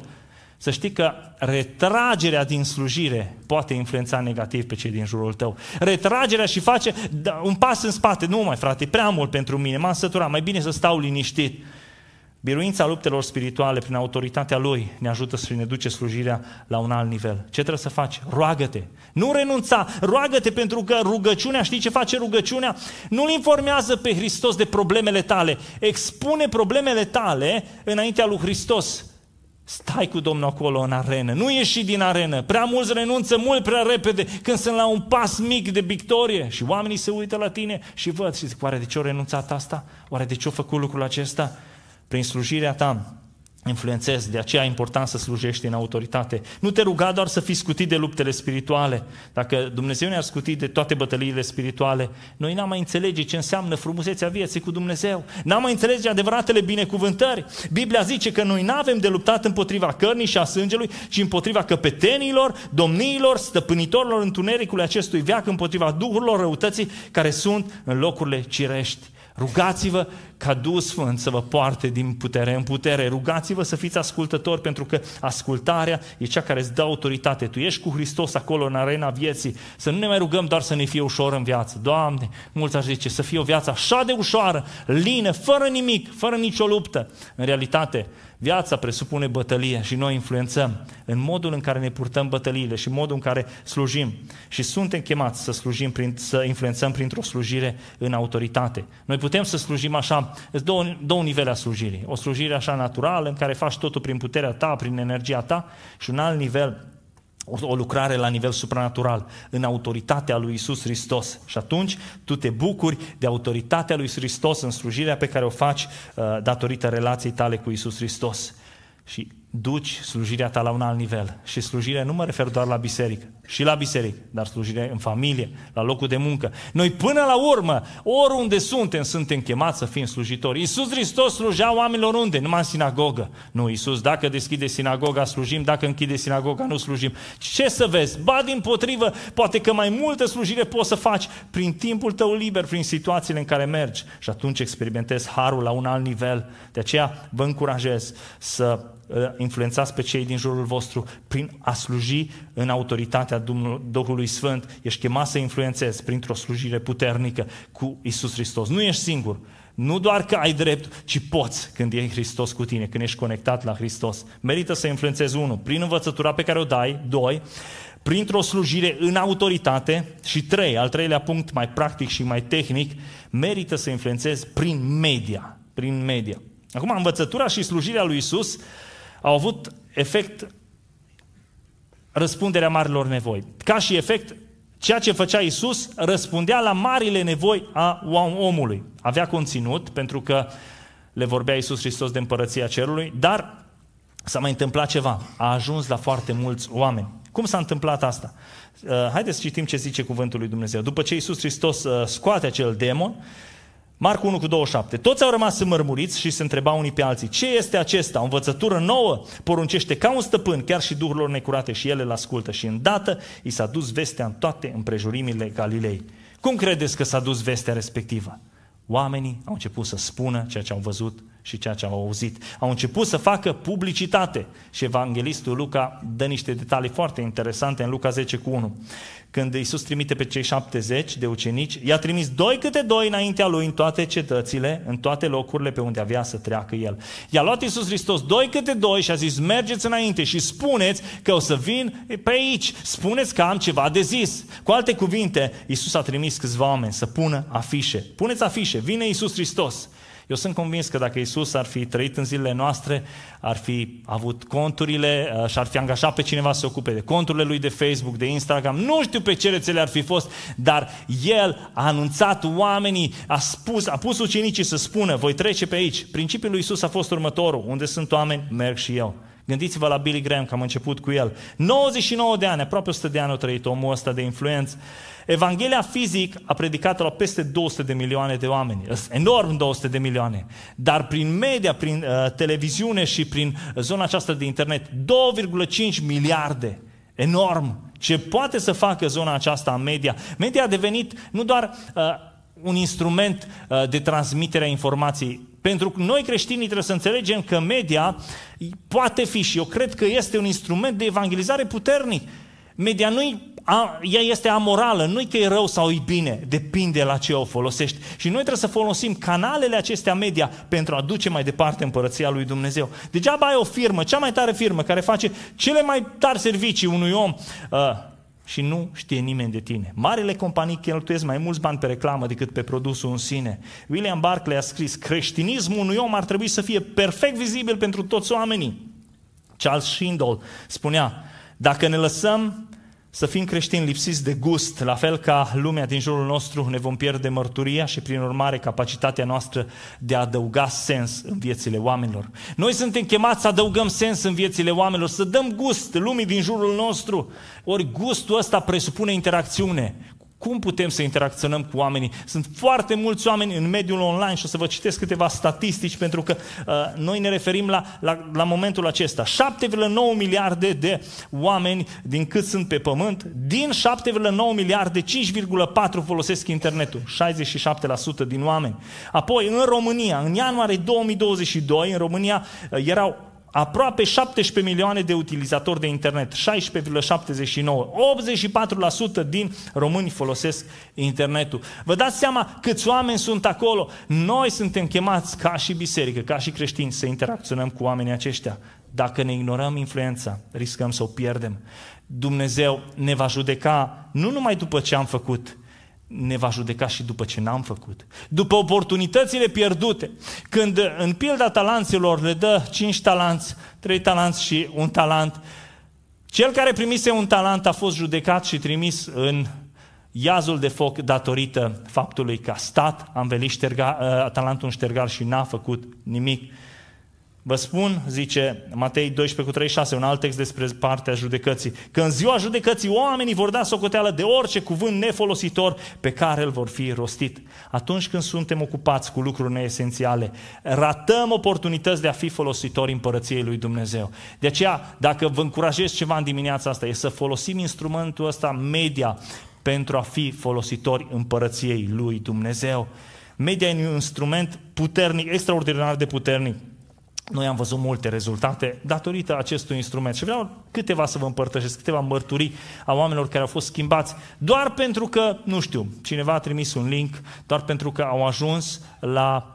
Să știi că retragerea din slujire poate influența negativ pe cei din jurul tău. Retragerea și face da, un pas în spate. Nu mai frate, prea mult pentru mine, m-am săturat, mai bine să stau liniștit. Biruința luptelor spirituale prin autoritatea Lui ne ajută să ne duce slujirea la un alt nivel. Ce trebuie să faci? Roagă-te. Nu renunța, roagă-te pentru că rugăciunea, știi ce face rugăciunea? Nu-L informează pe Hristos de problemele tale. Expune problemele tale înaintea lui Hristos. Stai cu Domnul acolo în arenă, nu ieși din arenă. Prea mulți renunță mult prea repede când sunt la un pas mic de victorie și oamenii se uită la tine și văd și zic, oare de ce au renunțat asta? Oare de ce au făcut lucrul acesta? Prin slujirea ta influențezi, de aceea e important să slujești în autoritate. Nu te ruga doar să fii scutit de luptele spirituale. Dacă Dumnezeu ne-ar scuti de toate bătăliile spirituale, noi n-am mai înțelege ce înseamnă frumusețea vieții cu Dumnezeu. N-am mai înțelege adevăratele binecuvântări. Biblia zice că noi nu avem de luptat împotriva cărnii și a sângelui, ci împotriva căpetenilor, domniilor, stăpânitorilor întunericului acestui veac, împotriva duhurilor răutății care sunt în locurile cirești. Rugați-vă ca Duhul Sfânt să vă poarte din putere în putere. Rugați-vă să fiți ascultători, pentru că ascultarea e cea care îți dă autoritate. Tu ești cu Hristos acolo în arena vieții. Să nu ne mai rugăm doar să ne fie ușor în viață. Doamne, mulți aș zice, să fie o viață așa de ușoară, lină, fără nimic, fără nicio luptă. În realitate, Viața presupune bătălie și noi influențăm în modul în care ne purtăm bătăliile și modul în care slujim. Și suntem chemați să slujim, prin, să influențăm printr-o slujire în autoritate. Noi putem să slujim așa, două, două nivele a slujirii. O slujire așa naturală, în care faci totul prin puterea ta, prin energia ta, și un alt nivel o lucrare la nivel supranatural, în autoritatea lui Isus Hristos. Și atunci tu te bucuri de autoritatea lui Isus Hristos în slujirea pe care o faci uh, datorită relației tale cu Isus Hristos. Și duci slujirea ta la un alt nivel. Și slujirea nu mă refer doar la biserică, și la biserică, dar slujire în familie, la locul de muncă. Noi până la urmă, oriunde suntem, suntem chemați să fim slujitori. Iisus Hristos slujea oamenilor unde? Numai în sinagogă. Nu, Iisus, dacă deschide sinagoga, slujim, dacă închide sinagoga, nu slujim. Ce să vezi? Ba din potrivă, poate că mai multă slujire poți să faci prin timpul tău liber, prin situațiile în care mergi. Și atunci experimentezi harul la un alt nivel. De aceea vă încurajez să uh, influențați pe cei din jurul vostru prin a sluji în autoritatea autoritatea Duhului Sfânt, ești chemat să influențezi printr-o slujire puternică cu Isus Hristos. Nu ești singur. Nu doar că ai drept, ci poți când e Hristos cu tine, când ești conectat la Hristos. Merită să influențezi, unul, prin învățătura pe care o dai, doi, printr-o slujire în autoritate și trei, al treilea punct, mai practic și mai tehnic, merită să influențezi prin media. Prin media. Acum, învățătura și slujirea lui Isus au avut efect răspunderea marilor nevoi. Ca și efect, ceea ce făcea Isus răspundea la marile nevoi a omului. Avea conținut, pentru că le vorbea Isus Hristos de împărăția cerului, dar s-a mai întâmplat ceva. A ajuns la foarte mulți oameni. Cum s-a întâmplat asta? Uh, haideți să citim ce zice cuvântul lui Dumnezeu. După ce Isus Hristos uh, scoate acel demon, Marcu 1 cu 27. Toți au rămas înmărmuriți și se întrebau unii pe alții, ce este acesta? O învățătură nouă? Poruncește ca un stăpân, chiar și duhurilor necurate și ele îl ascultă. Și îndată i s-a dus vestea în toate împrejurimile Galilei. Cum credeți că s-a dus vestea respectivă? Oamenii au început să spună ceea ce au văzut și ceea ce au auzit. Au început să facă publicitate și evanghelistul Luca dă niște detalii foarte interesante în Luca 10 cu 1 când Iisus trimite pe cei 70 de ucenici, i-a trimis doi câte doi înaintea lui în toate cetățile, în toate locurile pe unde avea să treacă el. I-a luat Iisus Hristos doi câte doi și a zis, mergeți înainte și spuneți că o să vin pe aici. Spuneți că am ceva de zis. Cu alte cuvinte, Iisus a trimis câțiva oameni să pună afișe. Puneți afișe, vine Iisus Hristos. Eu sunt convins că dacă Isus ar fi trăit în zilele noastre, ar fi avut conturile uh, și ar fi angajat pe cineva să se ocupe de conturile lui de Facebook, de Instagram, nu știu pe ce rețele ar fi fost, dar el a anunțat oamenii, a, spus, a pus ucenicii să spună, voi trece pe aici. Principiul lui Isus a fost următorul, unde sunt oameni, merg și eu. Gândiți-vă la Billy Graham, că am început cu el. 99 de ani, aproape 100 de ani a trăit omul ăsta de influență. Evanghelia fizic a predicat la peste 200 de milioane de oameni. Enorm 200 de milioane. Dar prin media, prin uh, televiziune și prin zona aceasta de internet, 2,5 miliarde. Enorm. Ce poate să facă zona aceasta a media? Media a devenit nu doar uh, un instrument uh, de transmitere a informației. Pentru că noi creștinii trebuie să înțelegem că media poate fi și eu cred că este un instrument de evangelizare puternic. Media nu a, ea este amorală, nu că e rău sau e bine, depinde la ce o folosești. Și noi trebuie să folosim canalele acestea media pentru a duce mai departe împărăția lui Dumnezeu. Degeaba ai o firmă, cea mai tare firmă, care face cele mai tari servicii unui om uh, și nu știe nimeni de tine. Marile companii cheltuiesc mai mulți bani pe reclamă decât pe produsul în sine. William Barclay a scris, creștinismul unui om ar trebui să fie perfect vizibil pentru toți oamenii. Charles Schindel spunea, dacă ne lăsăm să fim creștini lipsiți de gust, la fel ca lumea din jurul nostru, ne vom pierde mărturia și prin urmare capacitatea noastră de a adăuga sens în viețile oamenilor. Noi suntem chemați să adăugăm sens în viețile oamenilor, să dăm gust lumii din jurul nostru. Ori gustul ăsta presupune interacțiune cum putem să interacționăm cu oamenii? Sunt foarte mulți oameni în mediul online și o să vă citesc câteva statistici pentru că uh, noi ne referim la, la, la momentul acesta. 7,9 miliarde de oameni din cât sunt pe pământ, din 7,9 miliarde, 5,4 folosesc internetul, 67% din oameni. Apoi, în România, în ianuarie 2022, în România uh, erau aproape 17 milioane de utilizatori de internet, 16,79. 84% din români folosesc internetul. Vă dați seama câți oameni sunt acolo? Noi suntem chemați ca și biserică, ca și creștini să interacționăm cu oamenii aceștia. Dacă ne ignorăm influența, riscăm să o pierdem. Dumnezeu ne va judeca nu numai după ce am făcut, ne va judeca și după ce n-am făcut. După oportunitățile pierdute. Când în pilda talanților le dă cinci talanți, trei talanți și un talent, cel care primise un talent a fost judecat și trimis în iazul de foc datorită faptului că a stat, a învelit șterga, uh, talentul în ștergar și n-a făcut nimic. Vă spun, zice Matei 12 cu 36, un alt text despre partea judecății, că în ziua judecății oamenii vor da socoteală de orice cuvânt nefolositor pe care îl vor fi rostit. Atunci când suntem ocupați cu lucruri neesențiale, ratăm oportunități de a fi folositori împărăției lui Dumnezeu. De aceea, dacă vă încurajez ceva în dimineața asta, e să folosim instrumentul ăsta media pentru a fi folositori împărăției lui Dumnezeu. Media e un instrument puternic, extraordinar de puternic noi am văzut multe rezultate datorită acestui instrument. Și vreau câteva să vă împărtășesc, câteva mărturii a oamenilor care au fost schimbați doar pentru că, nu știu, cineva a trimis un link, doar pentru că au ajuns la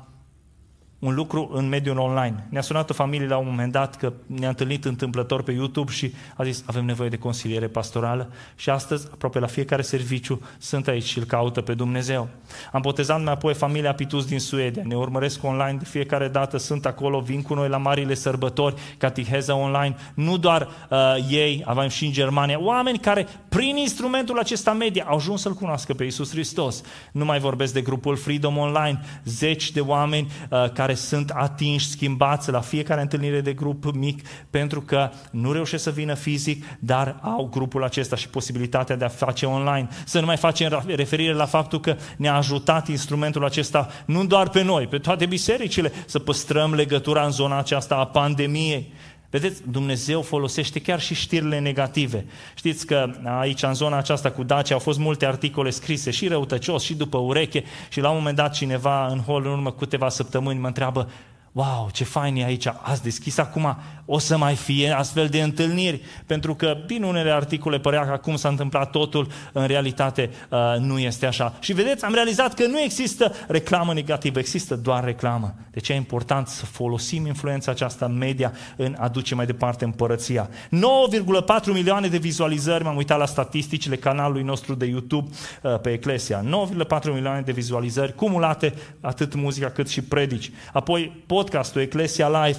un lucru în mediul online. Ne-a sunat o familie la un moment dat că ne-a întâlnit întâmplător pe YouTube și a zis avem nevoie de consiliere pastorală și astăzi, aproape la fiecare serviciu, sunt aici și îl caută pe Dumnezeu. Am botezat mai apoi familia Pitus din Suedia. Ne urmăresc online de fiecare dată, sunt acolo, vin cu noi la marile sărbători, catiheza online. Nu doar uh, ei, avem și în Germania, oameni care prin instrumentul acesta media au ajuns să-L cunoască pe Isus Hristos. Nu mai vorbesc de grupul Freedom Online, zeci de oameni uh, care care sunt atinși, schimbați la fiecare întâlnire de grup mic, pentru că nu reușesc să vină fizic, dar au grupul acesta și posibilitatea de a face online. Să nu mai facem referire la faptul că ne-a ajutat instrumentul acesta nu doar pe noi, pe toate bisericile, să păstrăm legătura în zona aceasta a pandemiei. Vedeți, Dumnezeu folosește chiar și știrile negative. Știți că aici, în zona aceasta cu Dacia, au fost multe articole scrise și răutăcios și după ureche și la un moment dat cineva în hol, în urmă câteva săptămâni, mă întreabă wow, ce fain e aici, ați deschis acum, o să mai fie astfel de întâlniri, pentru că din unele articole părea că acum s-a întâmplat totul, în realitate uh, nu este așa. Și vedeți, am realizat că nu există reclamă negativă, există doar reclamă. Deci e important să folosim influența aceasta media în a duce mai departe împărăția. 9,4 milioane de vizualizări, m-am uitat la statisticile canalului nostru de YouTube uh, pe Eclesia. 9,4 milioane de vizualizări cumulate, atât muzica cât și predici. Apoi, podcastul Eclesia Live,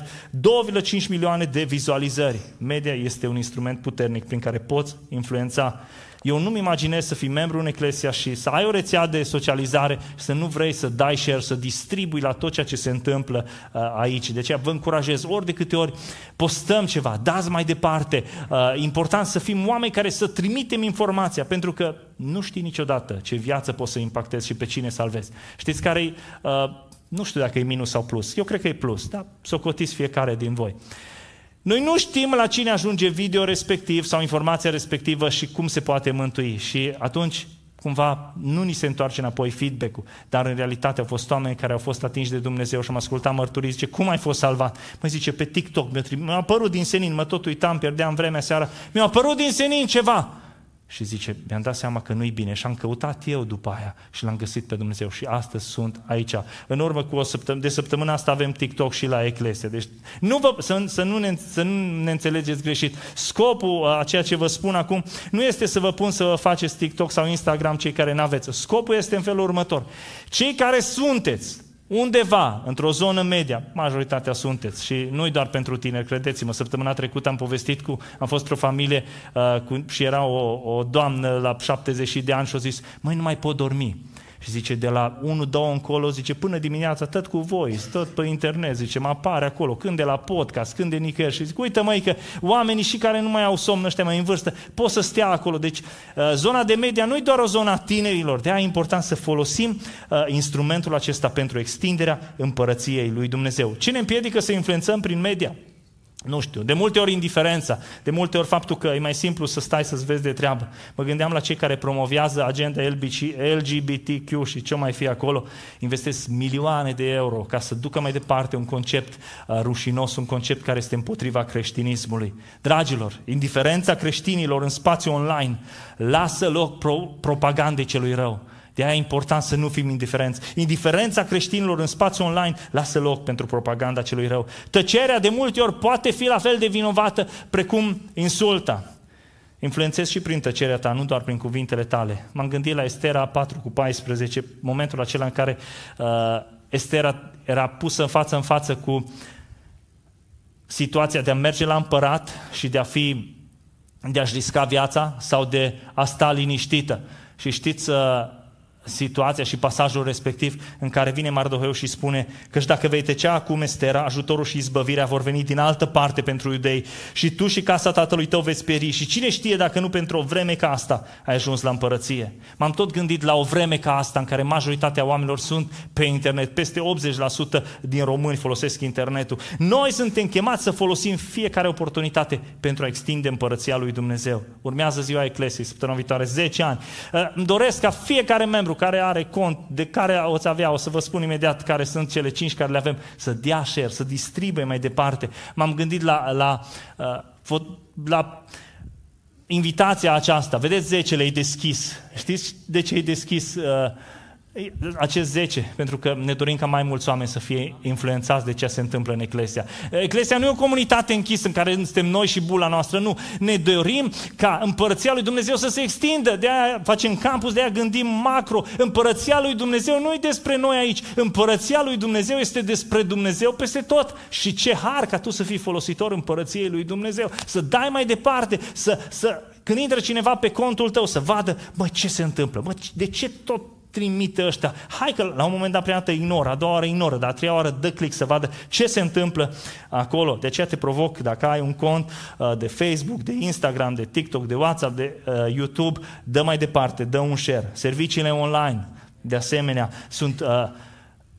2,5 milioane de vizualizări. Media este un instrument puternic prin care poți influența. Eu nu-mi imaginez să fii membru în Eclesia și să ai o rețea de socializare și să nu vrei să dai share, să distribui la tot ceea ce se întâmplă uh, aici. De aceea vă încurajez, ori de câte ori postăm ceva, dați mai departe. Uh, important să fim oameni care să trimitem informația, pentru că nu știi niciodată ce viață poți să impactezi și pe cine salvezi. Știți care e uh, nu știu dacă e minus sau plus. Eu cred că e plus, dar să o cotiți fiecare din voi. Noi nu știm la cine ajunge video respectiv sau informația respectivă și cum se poate mântui. Și atunci, cumva nu ni se întoarce înapoi feedback-ul, dar în realitate au fost oameni care au fost atinși de Dumnezeu și am ascultat mărturii, zice, cum ai fost salvat? Mă zice, pe TikTok, mi-a apărut din senin, mă tot uitam, pierdeam vremea seara, mi-a apărut din senin ceva și zice, mi-am dat seama că nu-i bine și am căutat eu după aia și l-am găsit pe Dumnezeu și astăzi sunt aici. În urmă cu o săptămână, de săptămâna asta avem TikTok și la Eclesia. Deci nu vă, să, să, nu ne, să nu ne înțelegeți greșit. Scopul a ceea ce vă spun acum nu este să vă pun să vă faceți TikTok sau Instagram cei care n-aveți. Scopul este în felul următor. Cei care sunteți undeva, într-o zonă media, majoritatea sunteți și nu doar pentru tine, credeți-mă, săptămâna trecută am povestit cu, am fost într-o familie uh, cu, și era o, o doamnă la 70 de ani și a zis, măi, nu mai pot dormi. Și zice, de la 1-2 încolo, zice, până dimineața, tot cu voi, tot pe internet, zice, mă apare acolo, când de la podcast, când de nicăieri. Și zic, uite măi că oamenii și care nu mai au somn, ăștia mai în vârstă, pot să stea acolo. Deci, uh, zona de media nu e doar o zonă a tinerilor, de aia e important să folosim uh, instrumentul acesta pentru extinderea împărăției lui Dumnezeu. Ce ne împiedică să influențăm prin media? Nu știu, de multe ori indiferența, de multe ori faptul că e mai simplu să stai să-ți vezi de treabă. Mă gândeam la cei care promovează agenda LGBTQ și ce mai fi acolo, investesc milioane de euro ca să ducă mai departe un concept uh, rușinos, un concept care este împotriva creștinismului. Dragilor, indiferența creștinilor în spațiu online lasă loc pro- propagandei celui rău. De aia e important să nu fim indiferenți. Indiferența creștinilor în spațiu online lasă loc pentru propaganda celui rău. Tăcerea de multe ori poate fi la fel de vinovată precum insulta. Influențezi și prin tăcerea ta, nu doar prin cuvintele tale. M-am gândit la Estera 4 cu 14, momentul acela în care uh, Estera era pusă în față în față cu situația de a merge la împărat și de a fi de a-și risca viața sau de a sta liniștită. Și știți, uh, situația și pasajul respectiv în care vine Mardoheu și spune că și dacă vei tăcea acum Estera, ajutorul și izbăvirea vor veni din altă parte pentru iudei și tu și casa tatălui tău veți pieri și cine știe dacă nu pentru o vreme ca asta ai ajuns la împărăție. M-am tot gândit la o vreme ca asta în care majoritatea oamenilor sunt pe internet, peste 80% din români folosesc internetul. Noi suntem chemați să folosim fiecare oportunitate pentru a extinde împărăția lui Dumnezeu. Urmează ziua Eclesiei, săptămâna viitoare, 10 ani. Îmi doresc ca fiecare membru membru care are cont, de care o să avea, o să vă spun imediat care sunt cele cinci care le avem, să dea share, să distribuie mai departe. M-am gândit la, la, uh, la invitația aceasta. Vedeți, zecele e deschis. Știți de ce e deschis? Uh, acest 10, pentru că ne dorim ca mai mulți oameni să fie influențați de ce se întâmplă în Eclesia. Eclesia nu e o comunitate închisă în care suntem noi și bula noastră, nu. Ne dorim ca împărăția lui Dumnezeu să se extindă, de aia facem campus, de aia gândim macro. Împărăția lui Dumnezeu nu e despre noi aici, împărăția lui Dumnezeu este despre Dumnezeu peste tot. Și ce har ca tu să fii folositor împărăției lui Dumnezeu, să dai mai departe, să, să când intră cineva pe contul tău, să vadă, mă, ce se întâmplă, mă, de ce tot trimite ăștia. Hai că la un moment dat prima dată ignoră, a doua oară ignoră, dar a treia oară dă click să vadă ce se întâmplă acolo. De aceea te provoc, dacă ai un cont uh, de Facebook, de Instagram, de TikTok, de WhatsApp, de uh, YouTube, dă mai departe, dă un share. Serviciile online, de asemenea, sunt... Uh,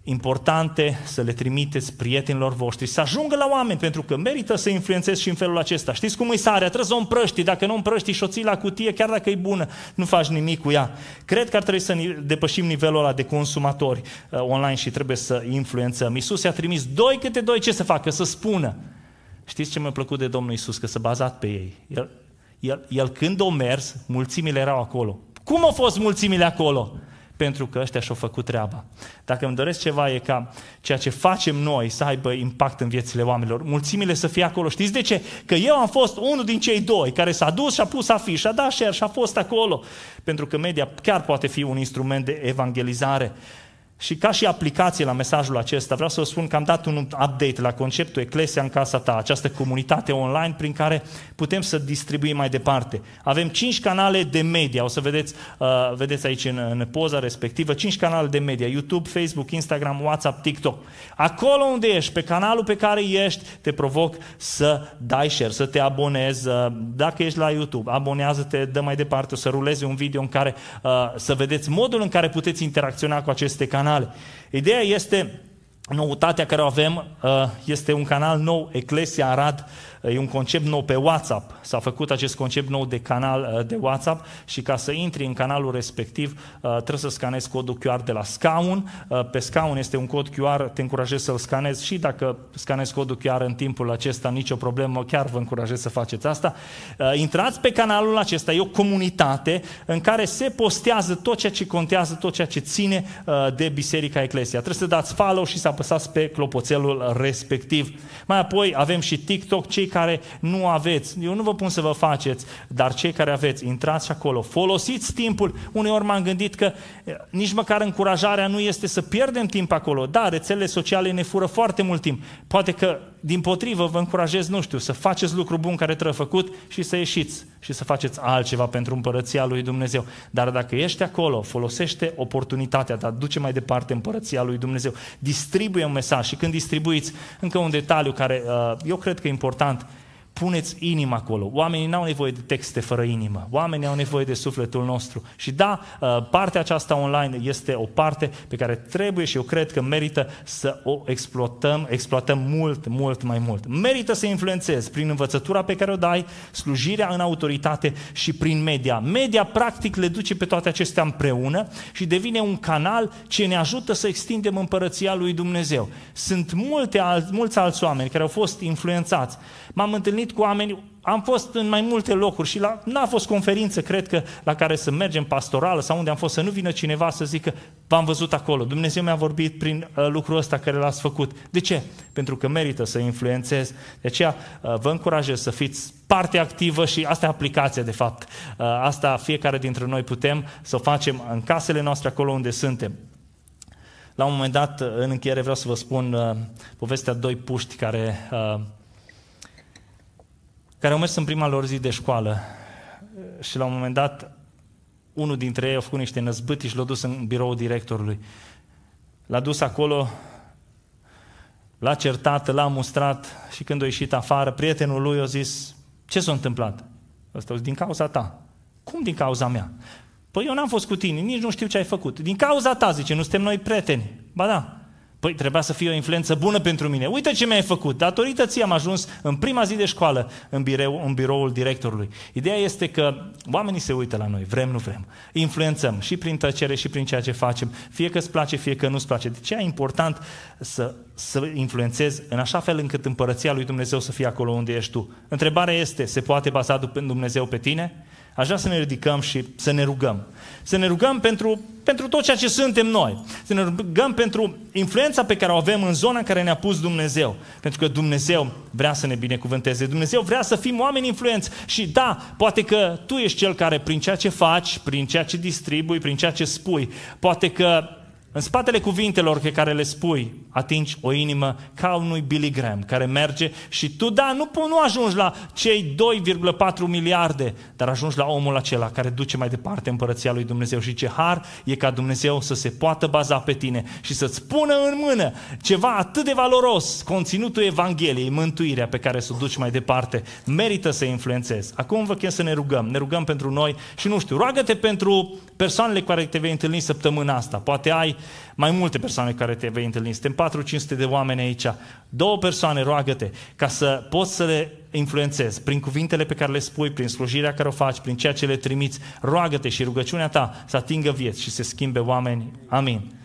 importante să le trimiteți prietenilor voștri, să ajungă la oameni, pentru că merită să influențezi și în felul acesta. Știți cum e sarea? Trebuie să o împrăști. Dacă nu împrăști și o ții la cutie, chiar dacă e bună, nu faci nimic cu ea. Cred că ar trebui să depășim nivelul ăla de consumatori uh, online și trebuie să influențăm. Iisus i-a trimis doi câte doi, ce să facă? Să spună. Știți ce mi-a plăcut de Domnul Iisus? Că s-a bazat pe ei. El, el, el când o mers, mulțimile erau acolo. Cum au fost mulțimile acolo? Pentru că ăștia și-au făcut treaba. Dacă îmi doresc ceva e ca ceea ce facem noi să aibă impact în viețile oamenilor. Mulțimile să fie acolo. Știți de ce? Că eu am fost unul din cei doi care s-a dus și a pus afiș, a dat share și a fost acolo. Pentru că media chiar poate fi un instrument de evangelizare. Și ca și aplicație la mesajul acesta, vreau să vă spun că am dat un update la conceptul Eclesia în casa ta, această comunitate online prin care putem să distribuim mai departe. Avem cinci canale de media, o să vedeți, uh, vedeți aici în, în poza respectivă, cinci canale de media, YouTube, Facebook, Instagram, WhatsApp, TikTok. Acolo unde ești, pe canalul pe care ești, te provoc să dai share, să te abonezi. Uh, dacă ești la YouTube, abonează-te, dă mai departe, o să ruleze un video în care uh, să vedeți modul în care puteți interacționa cu aceste canale canale. Ideea este, noutatea care o avem, uh, este un canal nou, Eclesia Arad, E un concept nou pe WhatsApp. S-a făcut acest concept nou de canal uh, de WhatsApp și ca să intri în canalul respectiv uh, trebuie să scanezi codul QR de la scaun. Uh, pe scaun este un cod QR, te încurajez să-l scanezi și dacă scanezi codul QR în timpul acesta, nicio problemă, chiar vă încurajez să faceți asta. Intrați pe canalul acesta, e o comunitate în care se postează tot ceea ce contează, tot ceea ce ține de Biserica Eclesia. Trebuie să dați follow și să apăsați pe clopoțelul respectiv. Mai apoi avem și TikTok, cei care nu aveți, eu nu vă pun să vă faceți, dar cei care aveți, intrați și acolo, folosiți timpul. Uneori m-am gândit că eh, nici măcar încurajarea nu este să pierdem timp acolo. Da, rețelele sociale ne fură foarte mult timp. Poate că, din potrivă, vă încurajez, nu știu, să faceți lucru bun care trebuie făcut și să ieșiți și să faceți altceva pentru împărăția lui Dumnezeu. Dar dacă ești acolo, folosește oportunitatea ta, duce mai departe împărăția lui Dumnezeu, distribuie un mesaj și când distribuiți, încă un detaliu care uh, eu cred că e important, puneți inima acolo. Oamenii nu au nevoie de texte fără inimă. Oamenii au nevoie de sufletul nostru. Și da, uh, partea aceasta online este o parte pe care trebuie și eu cred că merită să o exploatăm, exploatăm mult, mult mai mult. Merită să influențezi prin învățătura pe care o dai, slujirea în autoritate și prin media. Media practic le duce pe toate acestea împreună și devine un canal ce ne ajută să extindem împărăția lui Dumnezeu. Sunt multe, mulți alți oameni care au fost influențați. M-am întâlnit întâlnit cu oameni, am fost în mai multe locuri și la, n-a fost conferință, cred că, la care să mergem pastorală sau unde am fost, să nu vină cineva să zică, v-am văzut acolo, Dumnezeu mi-a vorbit prin uh, lucrul ăsta care l-ați făcut. De ce? Pentru că merită să influențez. De aceea uh, vă încurajez să fiți parte activă și asta e aplicația, de fapt. Uh, asta fiecare dintre noi putem să o facem în casele noastre, acolo unde suntem. La un moment dat, în încheiere, vreau să vă spun uh, povestea doi puști care uh, care au mers în prima lor zi de școală și la un moment dat unul dintre ei a făcut niște năzbâti și l-a dus în biroul directorului. L-a dus acolo, l-a certat, l-a mustrat și când a ieșit afară, prietenul lui a zis, ce s-a întâmplat? Ăsta din cauza ta. Cum din cauza mea? Păi eu n-am fost cu tine, nici nu știu ce ai făcut. Din cauza ta, zice, nu suntem noi prieteni. Ba da, Păi trebuia să fie o influență bună pentru mine. Uite ce mi-ai făcut. Datorită ție am ajuns în prima zi de școală în, birou, în biroul directorului. Ideea este că oamenii se uită la noi, vrem, nu vrem. Influențăm și prin tăcere și prin ceea ce facem. Fie că îți place, fie că nu-ți place. De ce e important să, să influențezi în așa fel încât împărăția lui Dumnezeu să fie acolo unde ești tu? Întrebarea este, se poate baza Dumnezeu pe tine? Aș vrea să ne ridicăm și să ne rugăm. Să ne rugăm pentru, pentru tot ceea ce suntem noi. Să ne rugăm pentru influența pe care o avem în zona în care ne-a pus Dumnezeu. Pentru că Dumnezeu vrea să ne binecuvânteze. Dumnezeu vrea să fim oameni influenți. Și da, poate că tu ești cel care prin ceea ce faci, prin ceea ce distribui, prin ceea ce spui, poate că în spatele cuvintelor pe care le spui, atingi o inimă ca unui Billy Graham, care merge și tu, da, nu, nu ajungi la cei 2,4 miliarde, dar ajungi la omul acela care duce mai departe împărăția lui Dumnezeu. Și ce har e ca Dumnezeu să se poată baza pe tine și să-ți pună în mână ceva atât de valoros, conținutul Evangheliei, mântuirea pe care să o duci mai departe. Merită să influențezi. Acum vă chem să ne rugăm. Ne rugăm pentru noi și nu știu, roagă-te pentru persoanele cu care te vei întâlni săptămâna asta. Poate ai mai multe persoane care te vei întâlni. Suntem 4-500 de oameni aici. Două persoane, roagă-te, ca să poți să le influențezi prin cuvintele pe care le spui, prin slujirea care o faci, prin ceea ce le trimiți. Roagă-te și rugăciunea ta să atingă vieți și să schimbe oameni. Amin.